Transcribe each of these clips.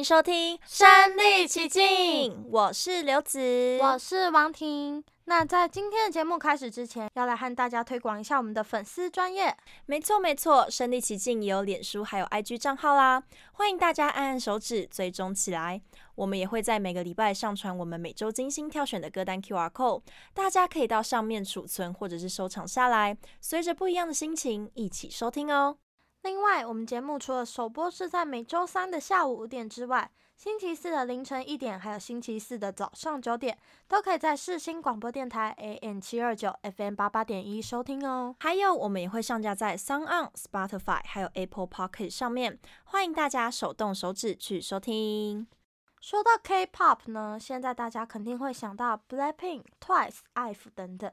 迎收听《身历其境》，我是刘子，我是王婷。那在今天的节目开始之前，要来和大家推广一下我们的粉丝专业。没错没错，《身历其境》也有脸书还有 IG 账号啦，欢迎大家按按手指追踪起来。我们也会在每个礼拜上传我们每周精心挑选的歌单 QR Code，大家可以到上面储存或者是收藏下来，随着不一样的心情一起收听哦。另外，我们节目除了首播是在每周三的下午五点之外，星期四的凌晨一点，还有星期四的早上九点，都可以在世新广播电台 AM 七二九 FM 八八点一收听哦。还有，我们也会上架在 SoundOn、Spotify 还有 Apple Pocket 上面，欢迎大家手动手指去收听。说到 K-pop 呢，现在大家肯定会想到 Blackpink、Twice、IVE 等等。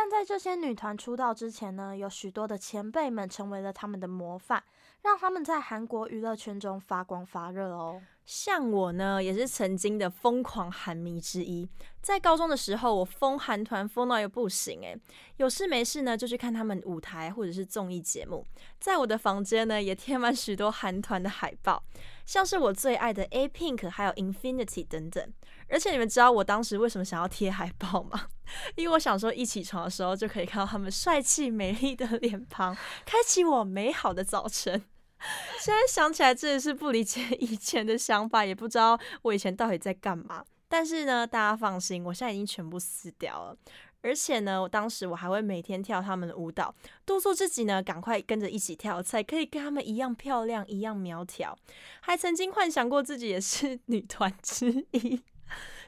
但在这些女团出道之前呢，有许多的前辈们成为了他们的模范，让他们在韩国娱乐圈中发光发热哦。像我呢，也是曾经的疯狂韩迷之一。在高中的时候，我疯韩团疯到又不行诶，有事没事呢就去看他们舞台或者是综艺节目。在我的房间呢，也贴满许多韩团的海报，像是我最爱的 A Pink，还有 Infinity 等等。而且你们知道我当时为什么想要贴海报吗？因为我想说，一起床的时候就可以看到他们帅气美丽的脸庞，开启我美好的早晨。现在想起来真的是不理解以前的想法，也不知道我以前到底在干嘛。但是呢，大家放心，我现在已经全部撕掉了。而且呢，我当时我还会每天跳他们的舞蹈，督促自己呢赶快跟着一起跳，才可以跟他们一样漂亮，一样苗条。还曾经幻想过自己也是 女团之一。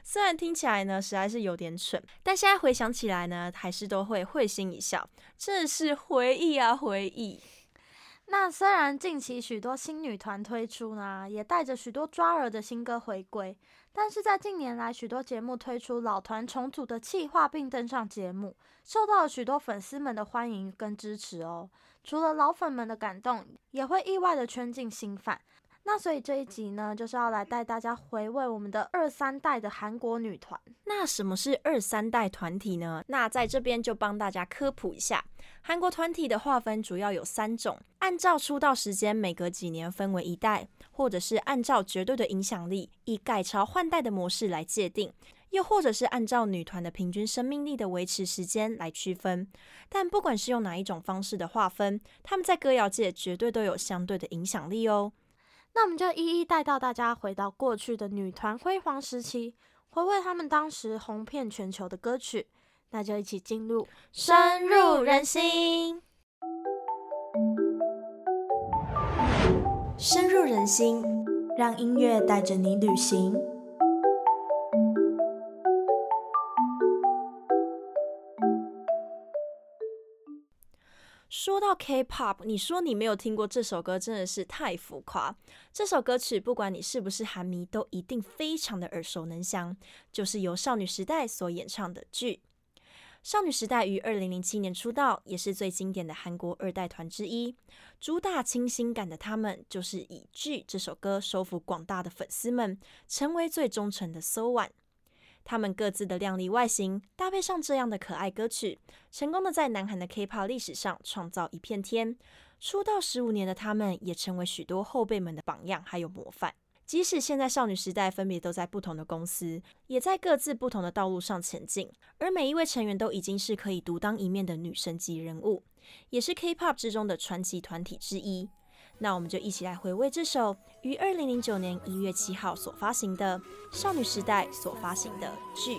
虽然听起来呢实在是有点蠢，但现在回想起来呢，还是都会会心一笑。真的是回忆啊，回忆。那虽然近期许多新女团推出呢，也带着许多抓耳的新歌回归，但是在近年来许多节目推出老团重组的企划并登上节目，受到了许多粉丝们的欢迎跟支持哦。除了老粉们的感动，也会意外的圈进新饭。那所以这一集呢，就是要来带大家回味我们的二三代的韩国女团。那什么是二三代团体呢？那在这边就帮大家科普一下，韩国团体的划分主要有三种：按照出道时间，每隔几年分为一代，或者是按照绝对的影响力，以改朝换代的模式来界定，又或者是按照女团的平均生命力的维持时间来区分。但不管是用哪一种方式的划分，他们在歌谣界绝对都有相对的影响力哦。那我们就一一带到大家回到过去的女团辉煌时期，回味她们当时红遍全球的歌曲，那就一起进入深入人心，深入人心，让音乐带着你旅行。说到 K-pop，你说你没有听过这首歌，真的是太浮夸。这首歌曲，不管你是不是韩迷，都一定非常的耳熟能详，就是由少女时代所演唱的《剧》。少女时代于二零零七年出道，也是最经典的韩国二代团之一。主打清新感的他们，就是以《剧》这首歌收服广大的粉丝们，成为最忠诚的 SO-ONE。他们各自的靓丽外形，搭配上这样的可爱歌曲，成功的在南韩的 K-pop 历史上创造一片天。出道十五年的他们，也成为许多后辈们的榜样，还有模范。即使现在少女时代分别都在不同的公司，也在各自不同的道路上前进，而每一位成员都已经是可以独当一面的女神级人物，也是 K-pop 之中的传奇团体之一。那我们就一起来回味这首于二零零九年一月七号所发行的少女时代所发行的《剧》。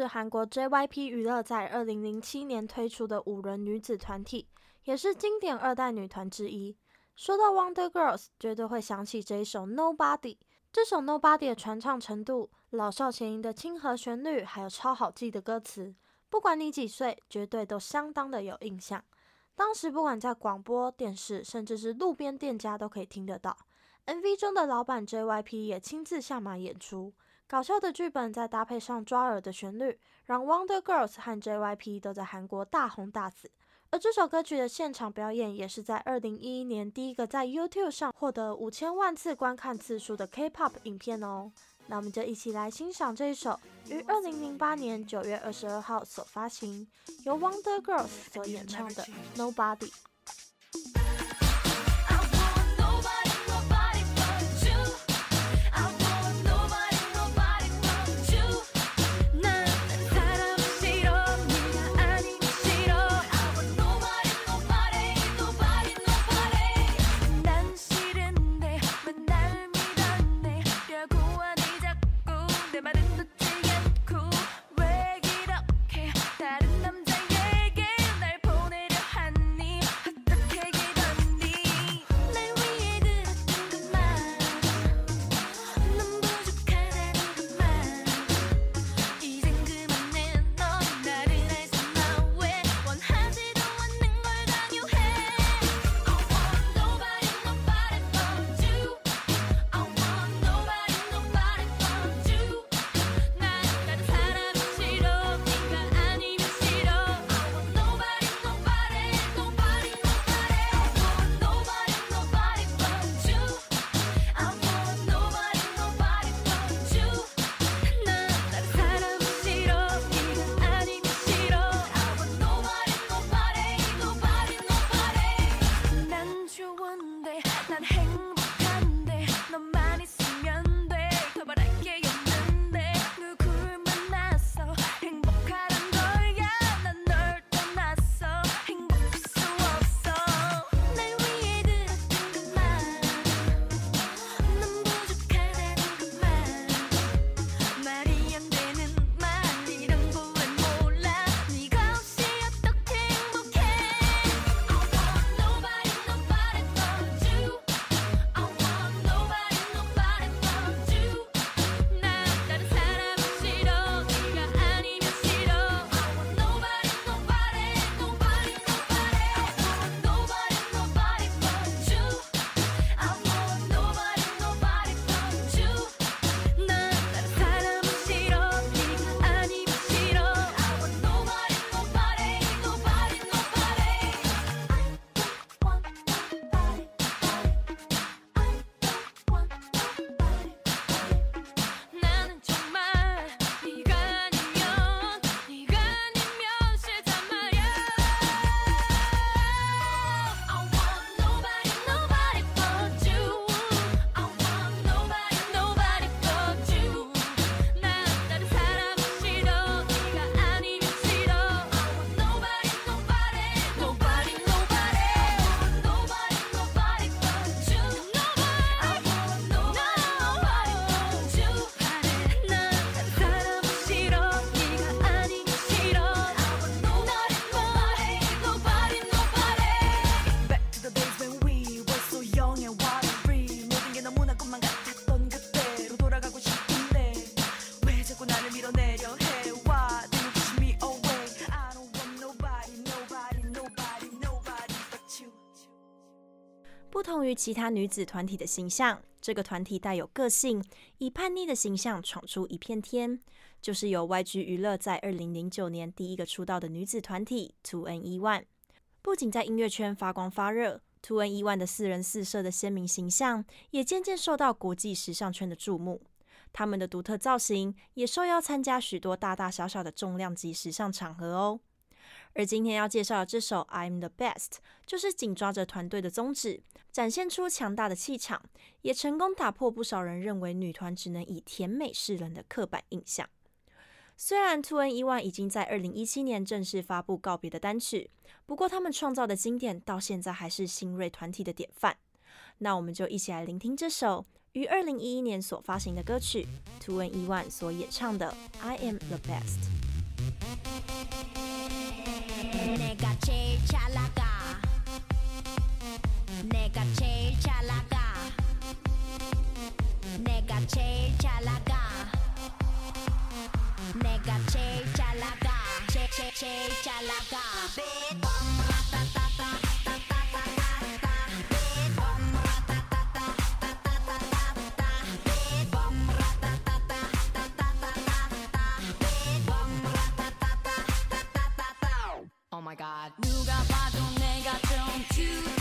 是韩国 JYP 娱乐在二零零七年推出的五人女子团体，也是经典二代女团之一。说到 Wonder Girls，绝对会想起这一首 Nobody。这首 Nobody 的传唱程度、老少咸宜的亲和旋律，还有超好记的歌词，不管你几岁，绝对都相当的有印象。当时不管在广播电视，甚至是路边店家都可以听得到。MV 中的老板 JYP 也亲自下马演出。搞笑的剧本再搭配上抓耳的旋律，让 Wonder Girls 和 JYP 都在韩国大红大紫。而这首歌曲的现场表演，也是在二零一一年第一个在 YouTube 上获得五千万次观看次数的 K-pop 影片哦。那我们就一起来欣赏这一首于二零零八年九月二十二号所发行，由 Wonder Girls 所演唱的 Nobody。于其他女子团体的形象，这个团体带有个性，以叛逆的形象闯出一片天，就是由 YG 娱乐在二零零九年第一个出道的女子团体 2NE1。不仅在音乐圈发光发热，2NE1 的四人四摄的鲜明形象，也渐渐受到国际时尚圈的注目。他们的独特造型也受邀参加许多大大小小的重量级时尚场合哦。而今天要介绍的这首《I'm the Best》，就是紧抓着团队的宗旨，展现出强大的气场，也成功打破不少人认为女团只能以甜美示人的刻板印象。虽然 Two N One 已经在二零一七年正式发布告别的单曲，不过他们创造的经典到现在还是新锐团体的典范。那我们就一起来聆听这首于二零一一年所发行的歌曲，Two N One 所演唱的《I Am the Best》。 내가 제일 잘 나가 내가 제일 잘 나가 내가 제일 잘 나가 내가 제일 잘 나가 제, 제, 제일 잘 나가 my god 누가 봐도 내가 don't you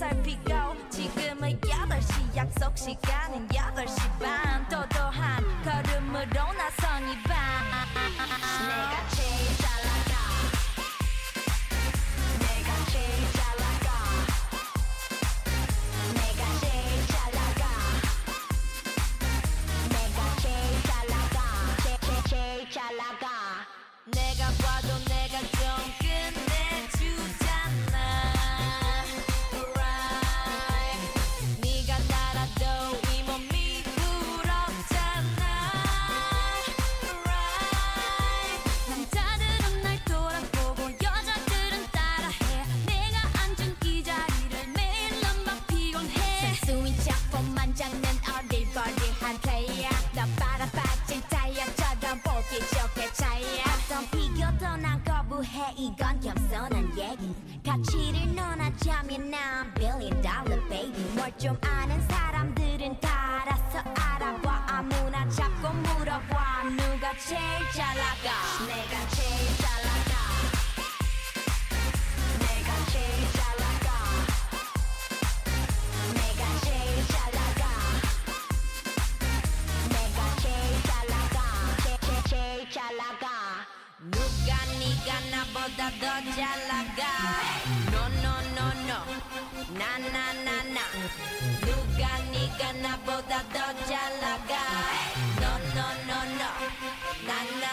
살피고 지금은 8시 약속 시간은 8시 반. 또또한 걸음으로 나선 이밤 내가 제일 잘 나가 내가 제일 잘 나가 내가 제일 잘 나가 내가 제일 잘 나가 제일 잘 나가 이건 겸손한 얘기 가치를 논하자면 난 billion dollar baby 뭘좀 아는 moda Dolce Laga. No, no, no, no. Na, na, na, na. Druga nigga na boda Laga. No, no, no, no. Na, na,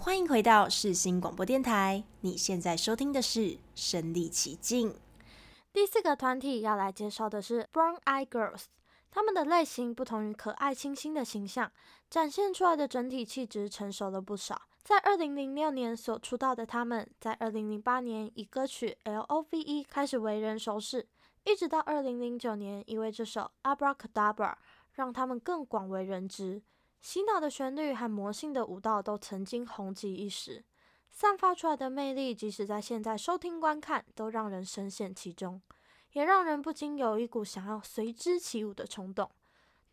欢迎回到世新广播电台，你现在收听的是《身历其境》。第四个团体要来介绍的是 Brown Eyed Girls，他们的类型不同于可爱清新的形象，展现出来的整体气质成熟了不少，在二零零六年所出道的他们，在二零零八年以歌曲《Love》开始为人熟识，一直到二零零九年，因为这首《Abracadabra》让他们更广为人知。洗脑的旋律和魔性的舞蹈都曾经红极一时，散发出来的魅力，即使在现在收听观看，都让人深陷其中，也让人不禁有一股想要随之起舞的冲动。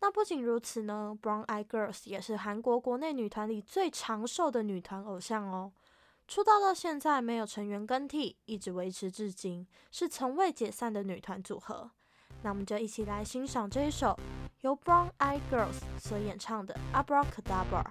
那不仅如此呢，Brown Eyed Girls 也是韩国国内女团里最长寿的女团偶像哦。出道到现在没有成员更替，一直维持至今，是从未解散的女团组合。那我们就一起来欣赏这一首由 Brown Eyed Girls 所演唱的《Abracadabra》。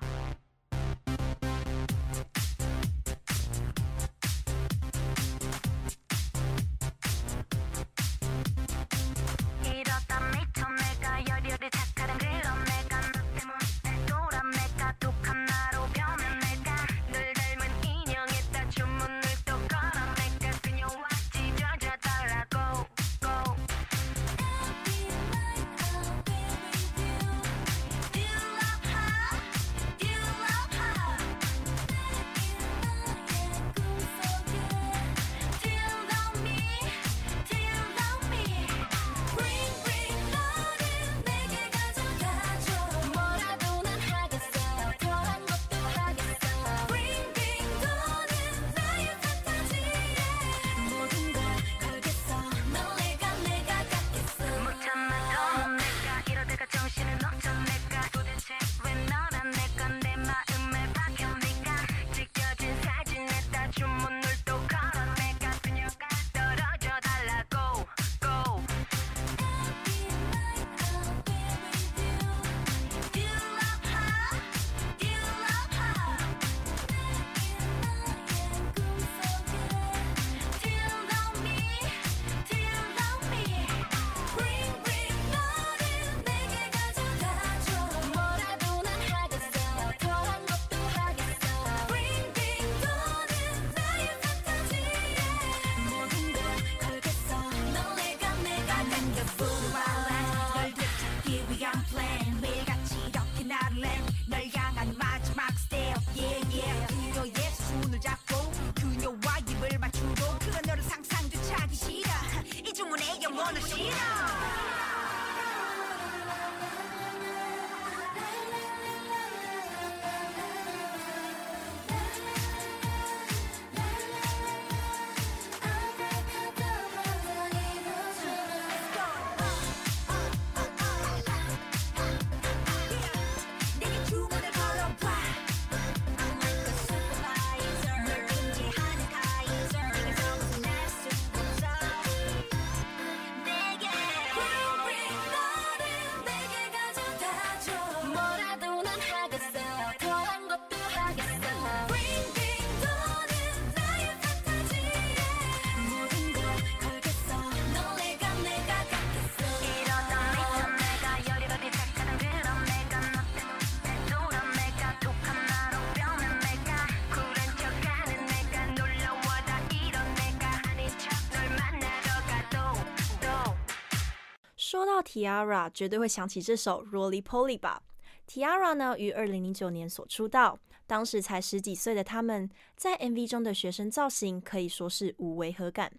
到 Tiara，绝对会想起这首《Roly Poly》吧。Tiara 呢，于二零零九年所出道，当时才十几岁的他们，在 MV 中的学生造型可以说是无违和感，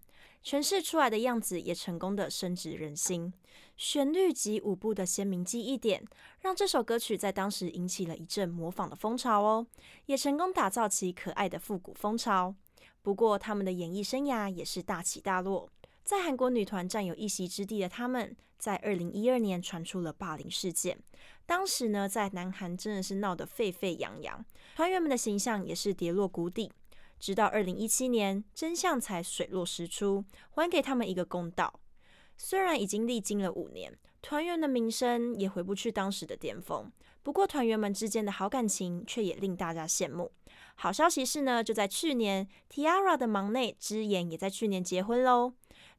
诠释出来的样子也成功的深植人心。旋律及舞步的鲜明记忆点，让这首歌曲在当时引起了一阵模仿的风潮哦，也成功打造起可爱的复古风潮。不过，他们的演艺生涯也是大起大落。在韩国女团占有一席之地的他们，在二零一二年传出了霸凌事件，当时呢，在南韩真的是闹得沸沸扬扬，团员们的形象也是跌落谷底。直到二零一七年，真相才水落石出，还给他们一个公道。虽然已经历经了五年，团员的名声也回不去当时的巅峰，不过团员们之间的好感情却也令大家羡慕。好消息是呢，就在去年，Tiara 的忙内智妍也在去年结婚喽。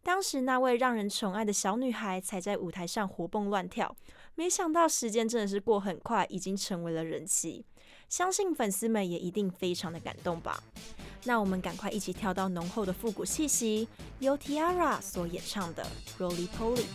当时那位让人宠爱的小女孩才在舞台上活蹦乱跳，没想到时间真的是过很快，已经成为了人气。相信粉丝们也一定非常的感动吧。那我们赶快一起跳到浓厚的复古气息，由 Tiara 所演唱的《Roly Poly》。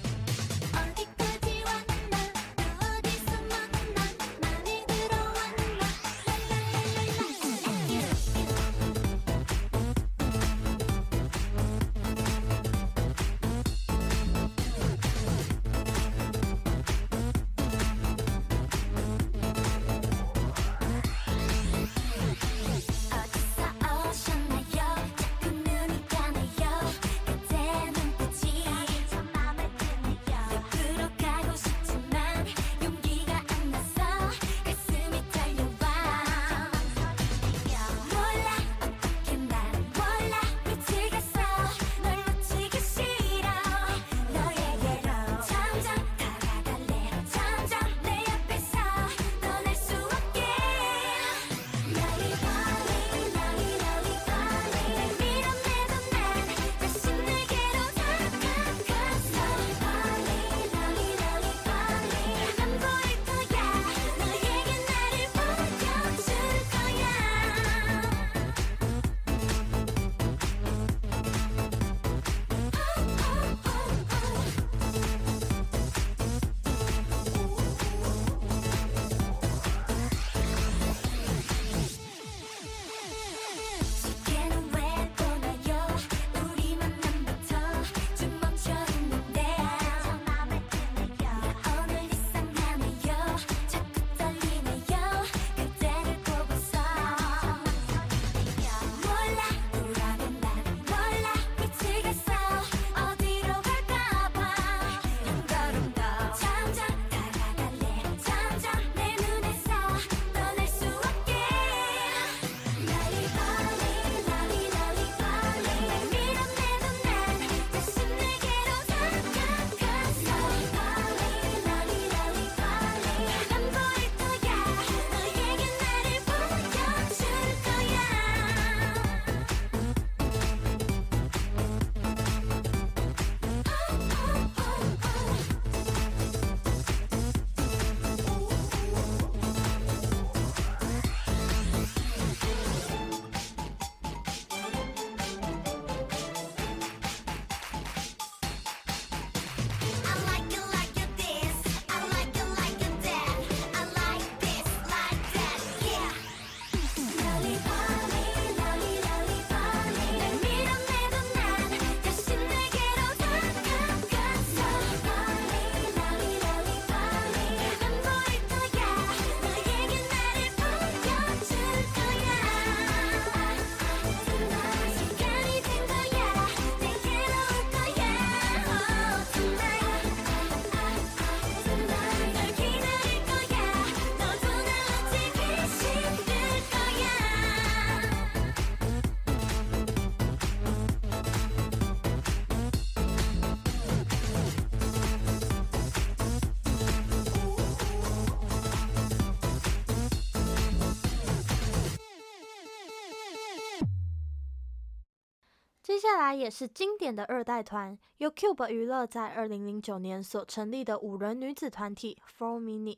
接下来也是经典的二代团，由 Cube 娱乐在二零零九年所成立的五人女子团体 Four Minute，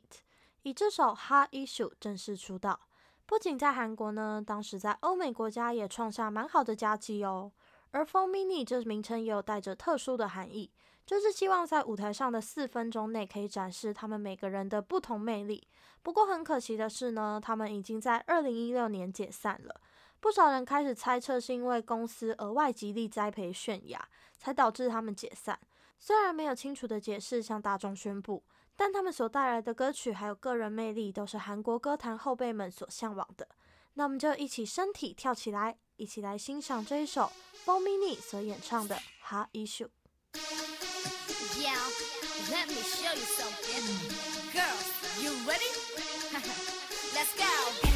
以这首 Hot Issue 正式出道。不仅在韩国呢，当时在欧美国家也创下蛮好的佳绩哦。而 Four Minute 这名称也有带着特殊的含义，就是希望在舞台上的四分钟内可以展示他们每个人的不同魅力。不过很可惜的是呢，他们已经在二零一六年解散了。不少人开始猜测是因为公司额外极力栽培泫雅，才导致他们解散。虽然没有清楚的解释向大众宣布。但他们所带来的歌曲还有个人魅力，都是韩国歌坛后辈们所向往的。那我们就一起身体跳起来，一起来欣赏这一首 Four Minute 所演唱的《哈 Issue》。Yeah, let me show you something. Girls, you ready? Let's go.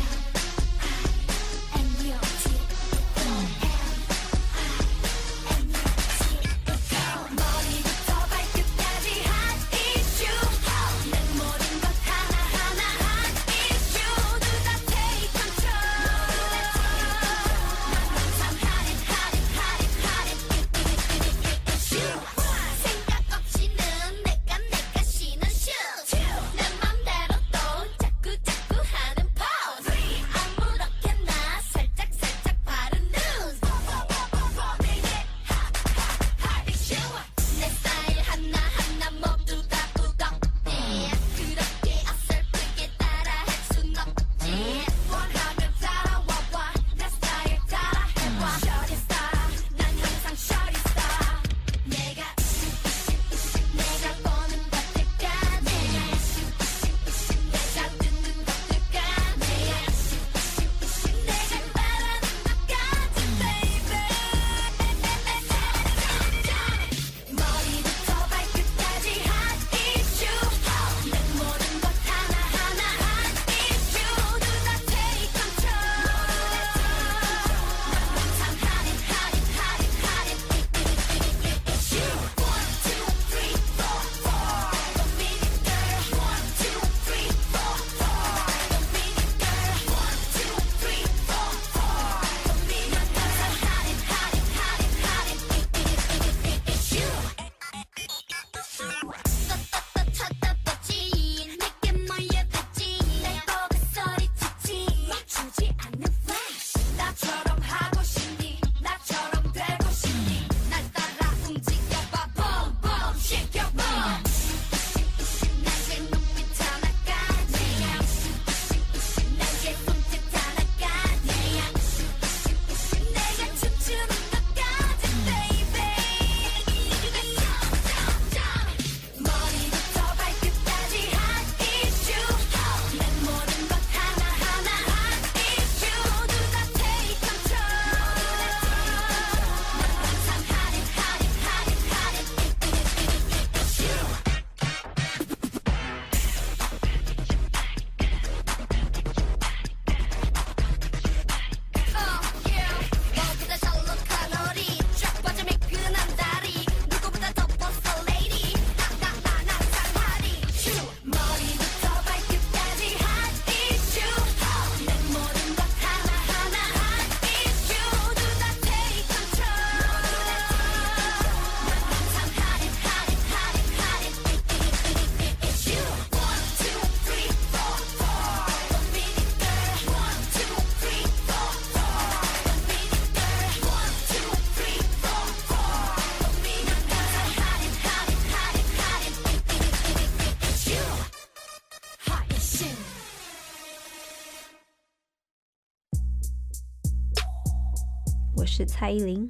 是蔡依林。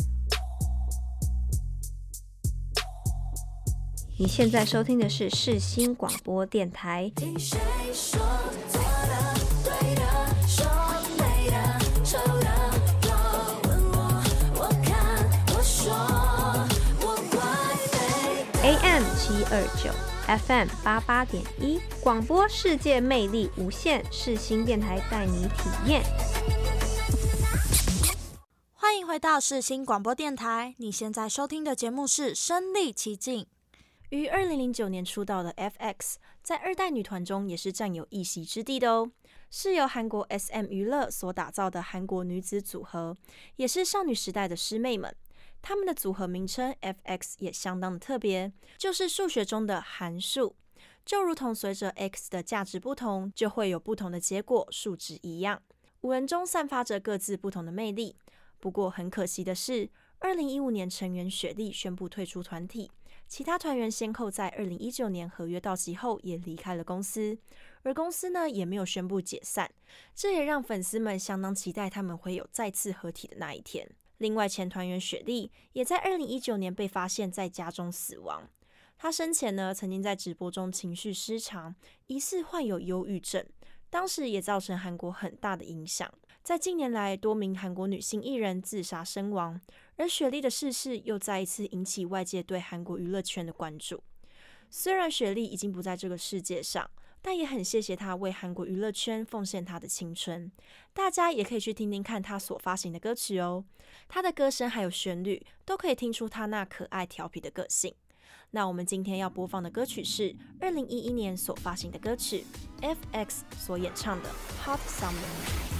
你现在收听的是世新广播电台。AM 七二九，FM 八八点一，广播世界魅力无限，世新电台带你体验。欢迎回到世新广播电台，你现在收听的节目是《身历其境》。于二零零九年出道的 F.X，在二代女团中也是占有一席之地的哦。是由韩国 S.M 娱乐所打造的韩国女子组合，也是少女时代的师妹们。她们的组合名称 FX 也相当的特别，就是数学中的函数，就如同随着 x 的价值不同，就会有不同的结果，数值一样。五人中散发着各自不同的魅力。不过很可惜的是，二零一五年成员雪莉宣布退出团体，其他团员先后在二零一九年合约到期后也离开了公司，而公司呢也没有宣布解散，这也让粉丝们相当期待他们会有再次合体的那一天。另外，前团员雪莉也在二零一九年被发现在家中死亡，她生前呢曾经在直播中情绪失常，疑似患有忧郁症，当时也造成韩国很大的影响。在近年来，多名韩国女性艺人自杀身亡，而雪莉的逝世又再一次引起外界对韩国娱乐圈的关注。虽然雪莉已经不在这个世界上，但也很谢谢她为韩国娱乐圈奉献她的青春。大家也可以去听听看她所发行的歌曲哦，她的歌声还有旋律都可以听出她那可爱调皮的个性。那我们今天要播放的歌曲是二零一一年所发行的歌曲，FX 所演唱的《Hot Summer》。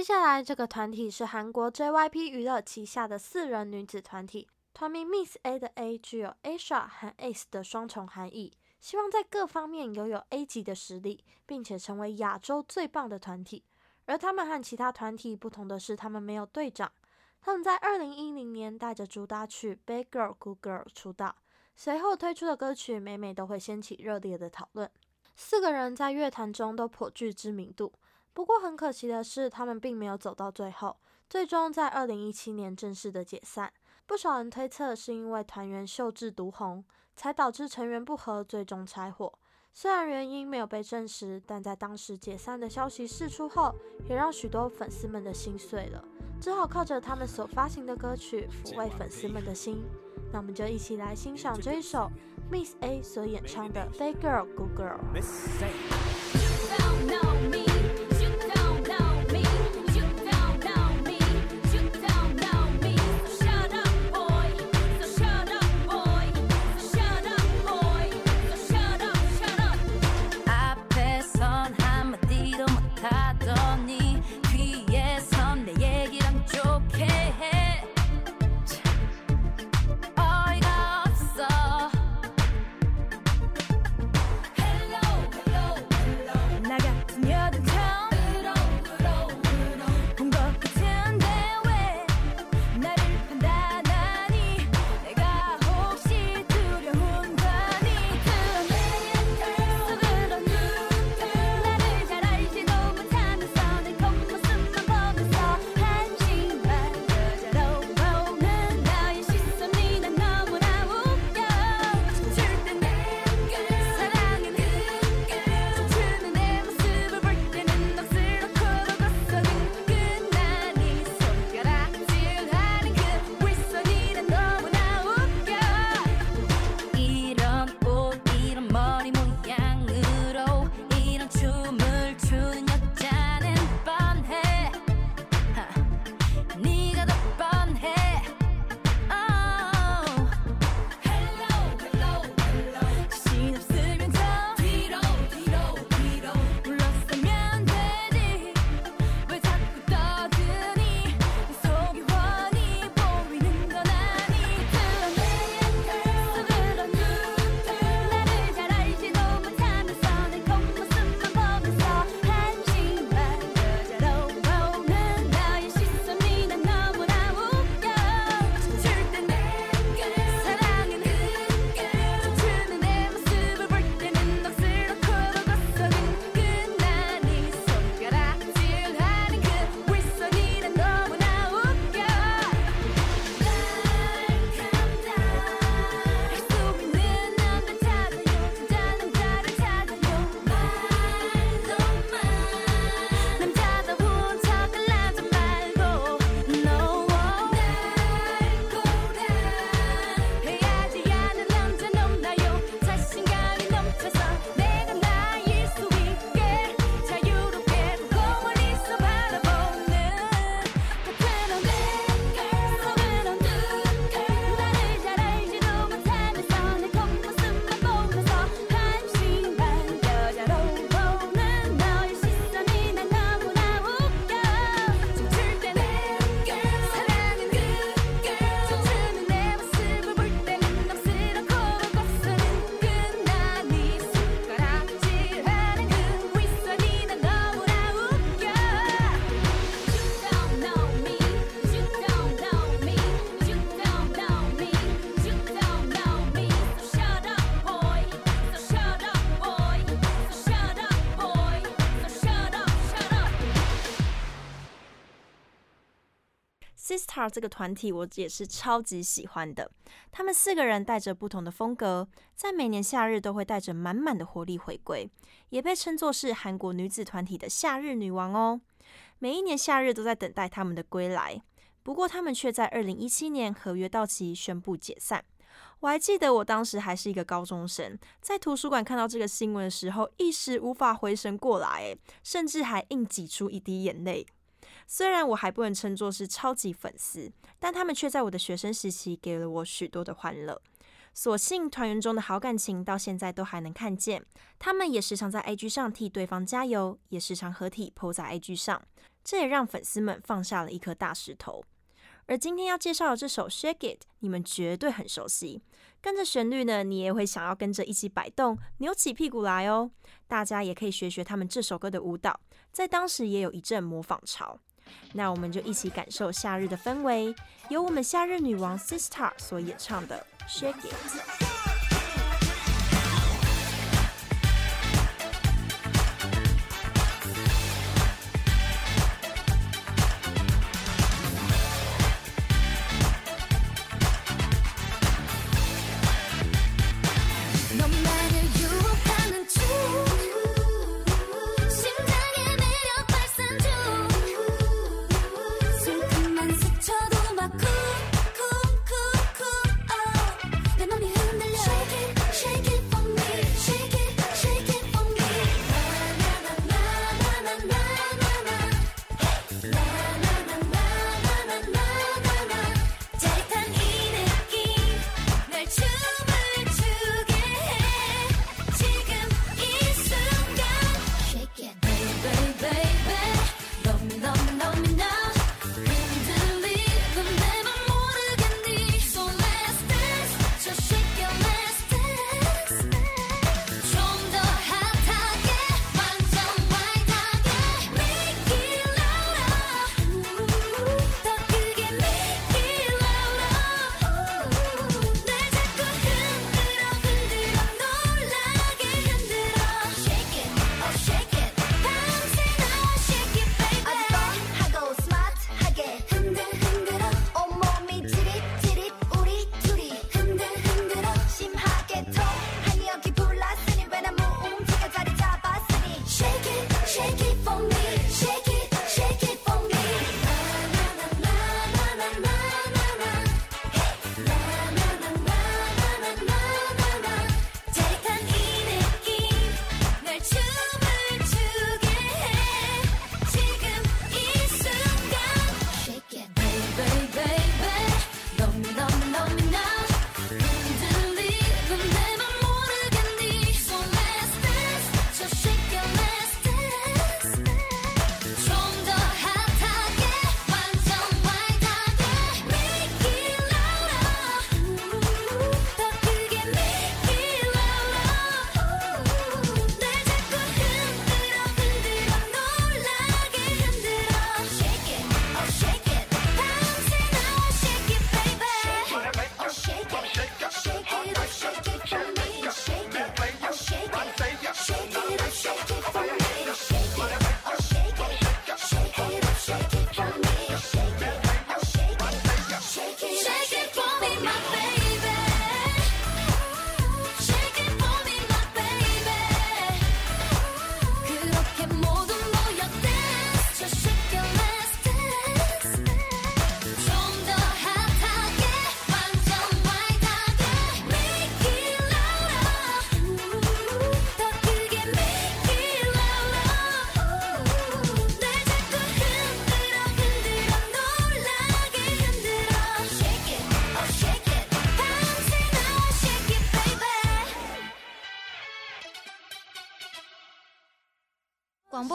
接下来，这个团体是韩国 JYP 娱乐旗下的四人女子团体，团名 Miss A 的 A 具有 Asia 和 Ace 的双重含义。希望在各方面拥有 A 级的实力，并且成为亚洲最棒的团体。而他们和其他团体不同的是，他们没有队长。他们在二零一零年带着主打曲《Bad Girl Good Girl》出道，随后推出的歌曲每每都会掀起热烈的讨论。四个人在乐坛中都颇具知名度，不过很可惜的是，他们并没有走到最后，最终在二零一七年正式的解散。不少人推测是因为团员秀智独红，才导致成员不和，最终拆伙。虽然原因没有被证实，但在当时解散的消息释出后，也让许多粉丝们的心碎了，只好靠着他们所发行的歌曲抚慰粉丝们的心。那我们就一起来欣赏这一首 Miss A 所演唱的《Bad Girl Good Girl》。这个团体我也是超级喜欢的。他们四个人带着不同的风格，在每年夏日都会带着满满的活力回归，也被称作是韩国女子团体的夏日女王哦。每一年夏日都在等待他们的归来，不过他们却在二零一七年合约到期宣布解散。我还记得我当时还是一个高中生，在图书馆看到这个新闻的时候，一时无法回神过来，甚至还硬挤出一滴眼泪。虽然我还不能称作是超级粉丝，但他们却在我的学生时期给了我许多的欢乐。所幸团员中的好感情到现在都还能看见，他们也时常在 IG 上替对方加油，也时常合体 po 在 IG 上，这也让粉丝们放下了一颗大石头。而今天要介绍的这首《Shake It》，你们绝对很熟悉。跟着旋律呢，你也会想要跟着一起摆动、扭起屁股来哦。大家也可以学学他们这首歌的舞蹈，在当时也有一阵模仿潮。那我们就一起感受夏日的氛围，由我们夏日女王 Sister 所演唱的《Shake It》。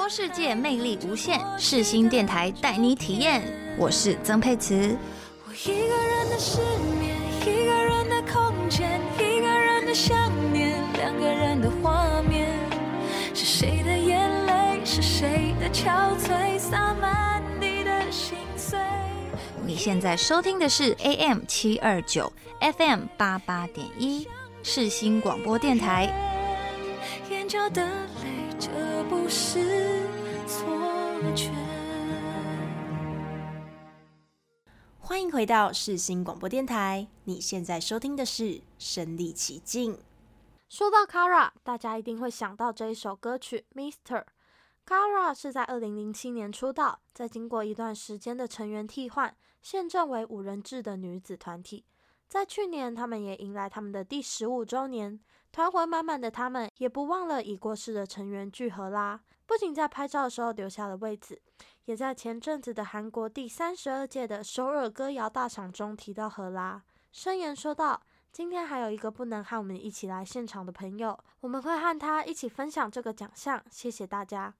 播世界魅力无限，世新电台带你体验。我是曾沛慈。我一个人的失眠，一个人的空间，一个人的想念，两个人的画面。是谁的眼泪？是谁的憔悴？洒满你的心碎。你现在收听的是 AM 七二九 FM 八八点一世新广播电台。眼角的不是错觉。欢迎回到世新广播电台，你现在收听的是《身历其境》。说到 Kara，大家一定会想到这一首歌曲《Mister》。Kara 是在二零零七年出道，在经过一段时间的成员替换，现正为五人制的女子团体。在去年，他们也迎来他们的第十五周年。团魂满满的他们，也不忘了已过世的成员具荷拉。不仅在拍照的时候留下了位子，也在前阵子的韩国第三十二届的首尔歌谣大赏中提到荷拉，声言说道：“今天还有一个不能和我们一起来现场的朋友，我们会和他一起分享这个奖项。谢谢大家。”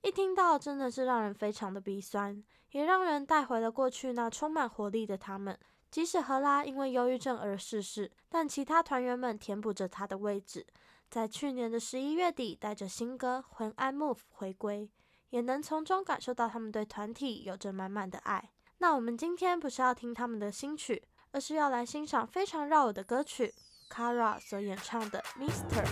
一听到真的是让人非常的鼻酸，也让人带回了过去那充满活力的他们。即使荷拉因为忧郁症而逝世，但其他团员们填补着他的位置。在去年的十一月底，带着新歌《When I Move》回归，也能从中感受到他们对团体有着满满的爱。那我们今天不是要听他们的新曲，而是要来欣赏非常绕耳的歌曲，Kara 所演唱的《Mister》。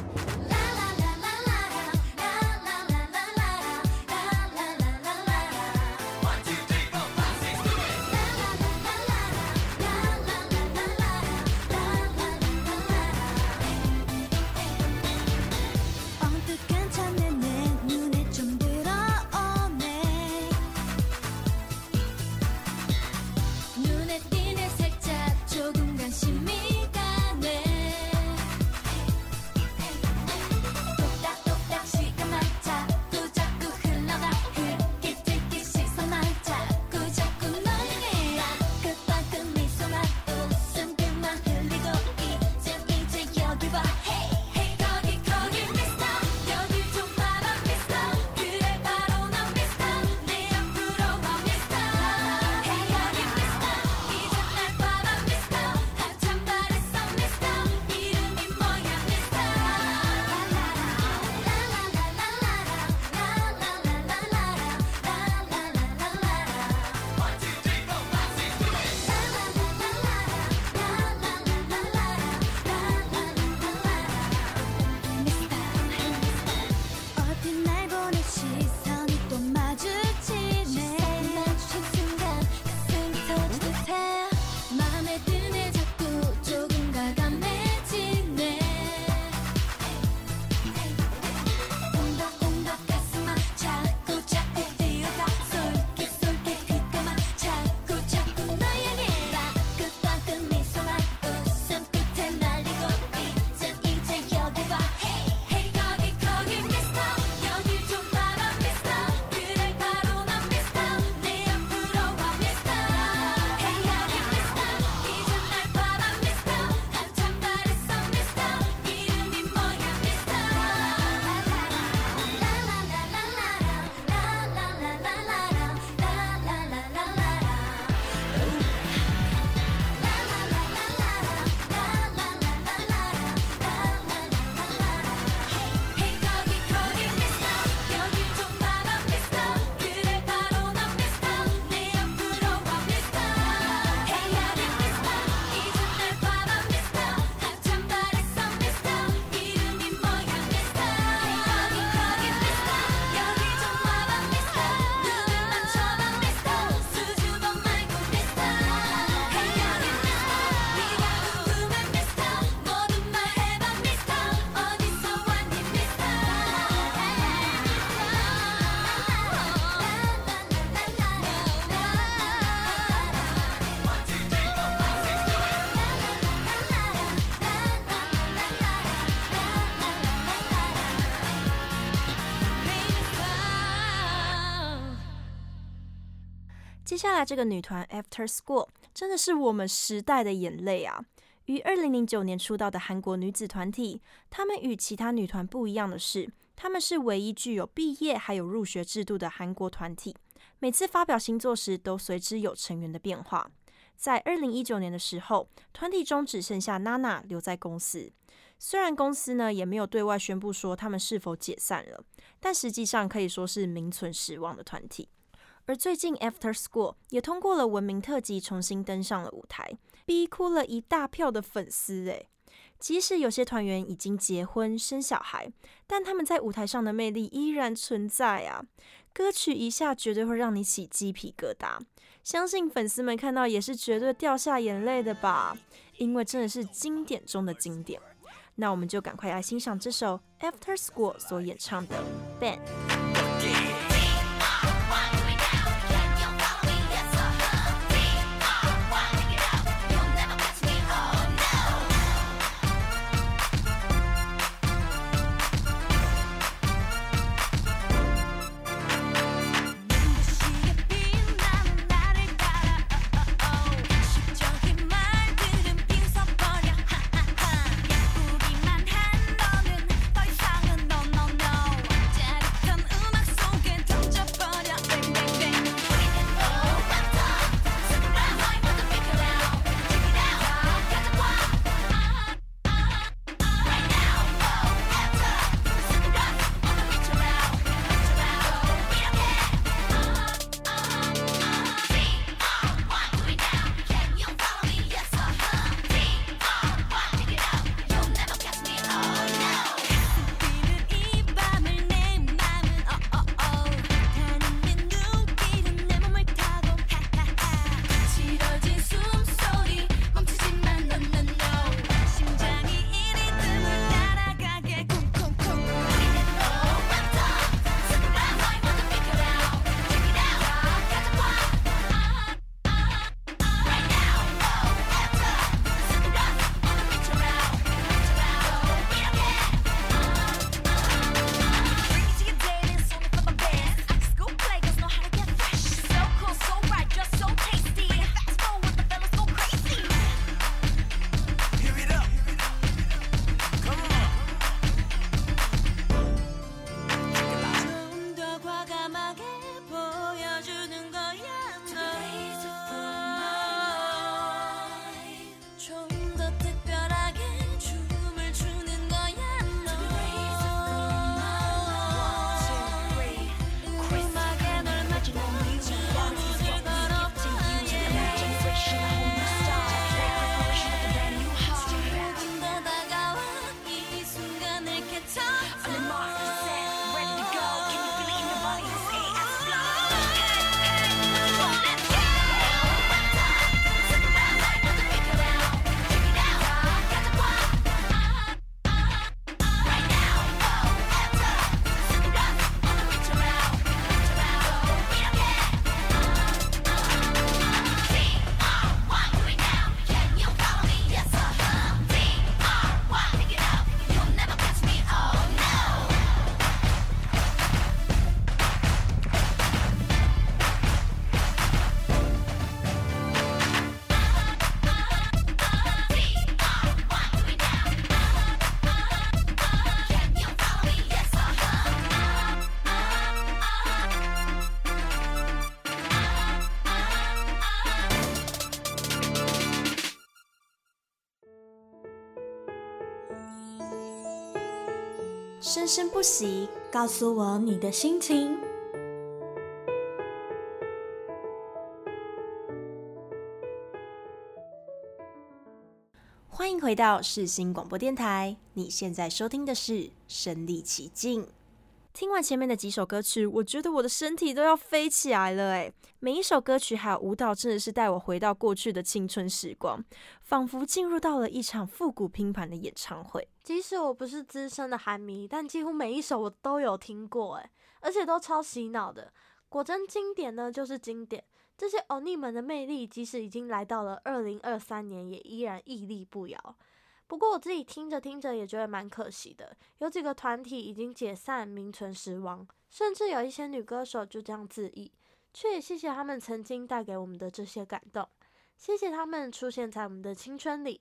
接下来这个女团 After School 真的是我们时代的眼泪啊！于二零零九年出道的韩国女子团体，她们与其他女团不一样的是，她们是唯一具有毕业还有入学制度的韩国团体。每次发表新作时，都随之有成员的变化。在二零一九年的时候，团体中只剩下娜娜留在公司。虽然公司呢也没有对外宣布说他们是否解散了，但实际上可以说是名存实亡的团体。而最近，After School 也通过了文明特辑，重新登上了舞台，逼哭了一大票的粉丝。诶，即使有些团员已经结婚生小孩，但他们在舞台上的魅力依然存在啊！歌曲一下绝对会让你起鸡皮疙瘩，相信粉丝们看到也是绝对掉下眼泪的吧？因为真的是经典中的经典。那我们就赶快来欣赏这首 After School 所演唱的《Bang》。息，告诉我你的心情。欢迎回到世新广播电台，你现在收听的是《身历其境》。听完前面的几首歌曲，我觉得我的身体都要飞起来了诶，每一首歌曲还有舞蹈，真的是带我回到过去的青春时光，仿佛进入到了一场复古拼盘的演唱会。即使我不是资深的韩迷，但几乎每一首我都有听过诶，而且都超洗脑的。果真经典呢，就是经典。这些欧尼们的魅力，即使已经来到了二零二三年，也依然屹立不摇。不过我自己听着听着也觉得蛮可惜的，有几个团体已经解散，名存实亡，甚至有一些女歌手就这样自缢，却也谢谢他们曾经带给我们的这些感动，谢谢他们出现在我们的青春里。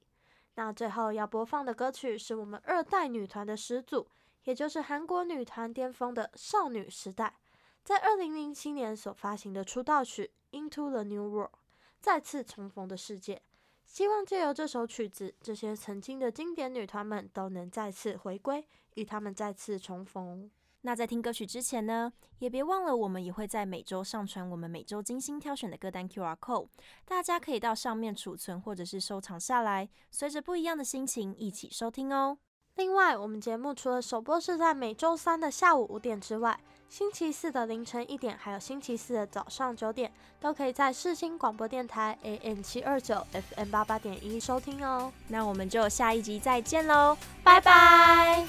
那最后要播放的歌曲是我们二代女团的始祖，也就是韩国女团巅峰的少女时代，在二零零七年所发行的出道曲《Into the New World》，再次重逢的世界。希望借由这首曲子，这些曾经的经典女团们都能再次回归，与她们再次重逢。那在听歌曲之前呢，也别忘了我们也会在每周上传我们每周精心挑选的歌单 QR Code，大家可以到上面储存或者是收藏下来，随着不一样的心情一起收听哦。另外，我们节目除了首播是在每周三的下午五点之外，星期四的凌晨一点，还有星期四的早上九点，都可以在世新广播电台 AM 七二九 FM 八八点一收听哦。那我们就下一集再见喽，拜拜。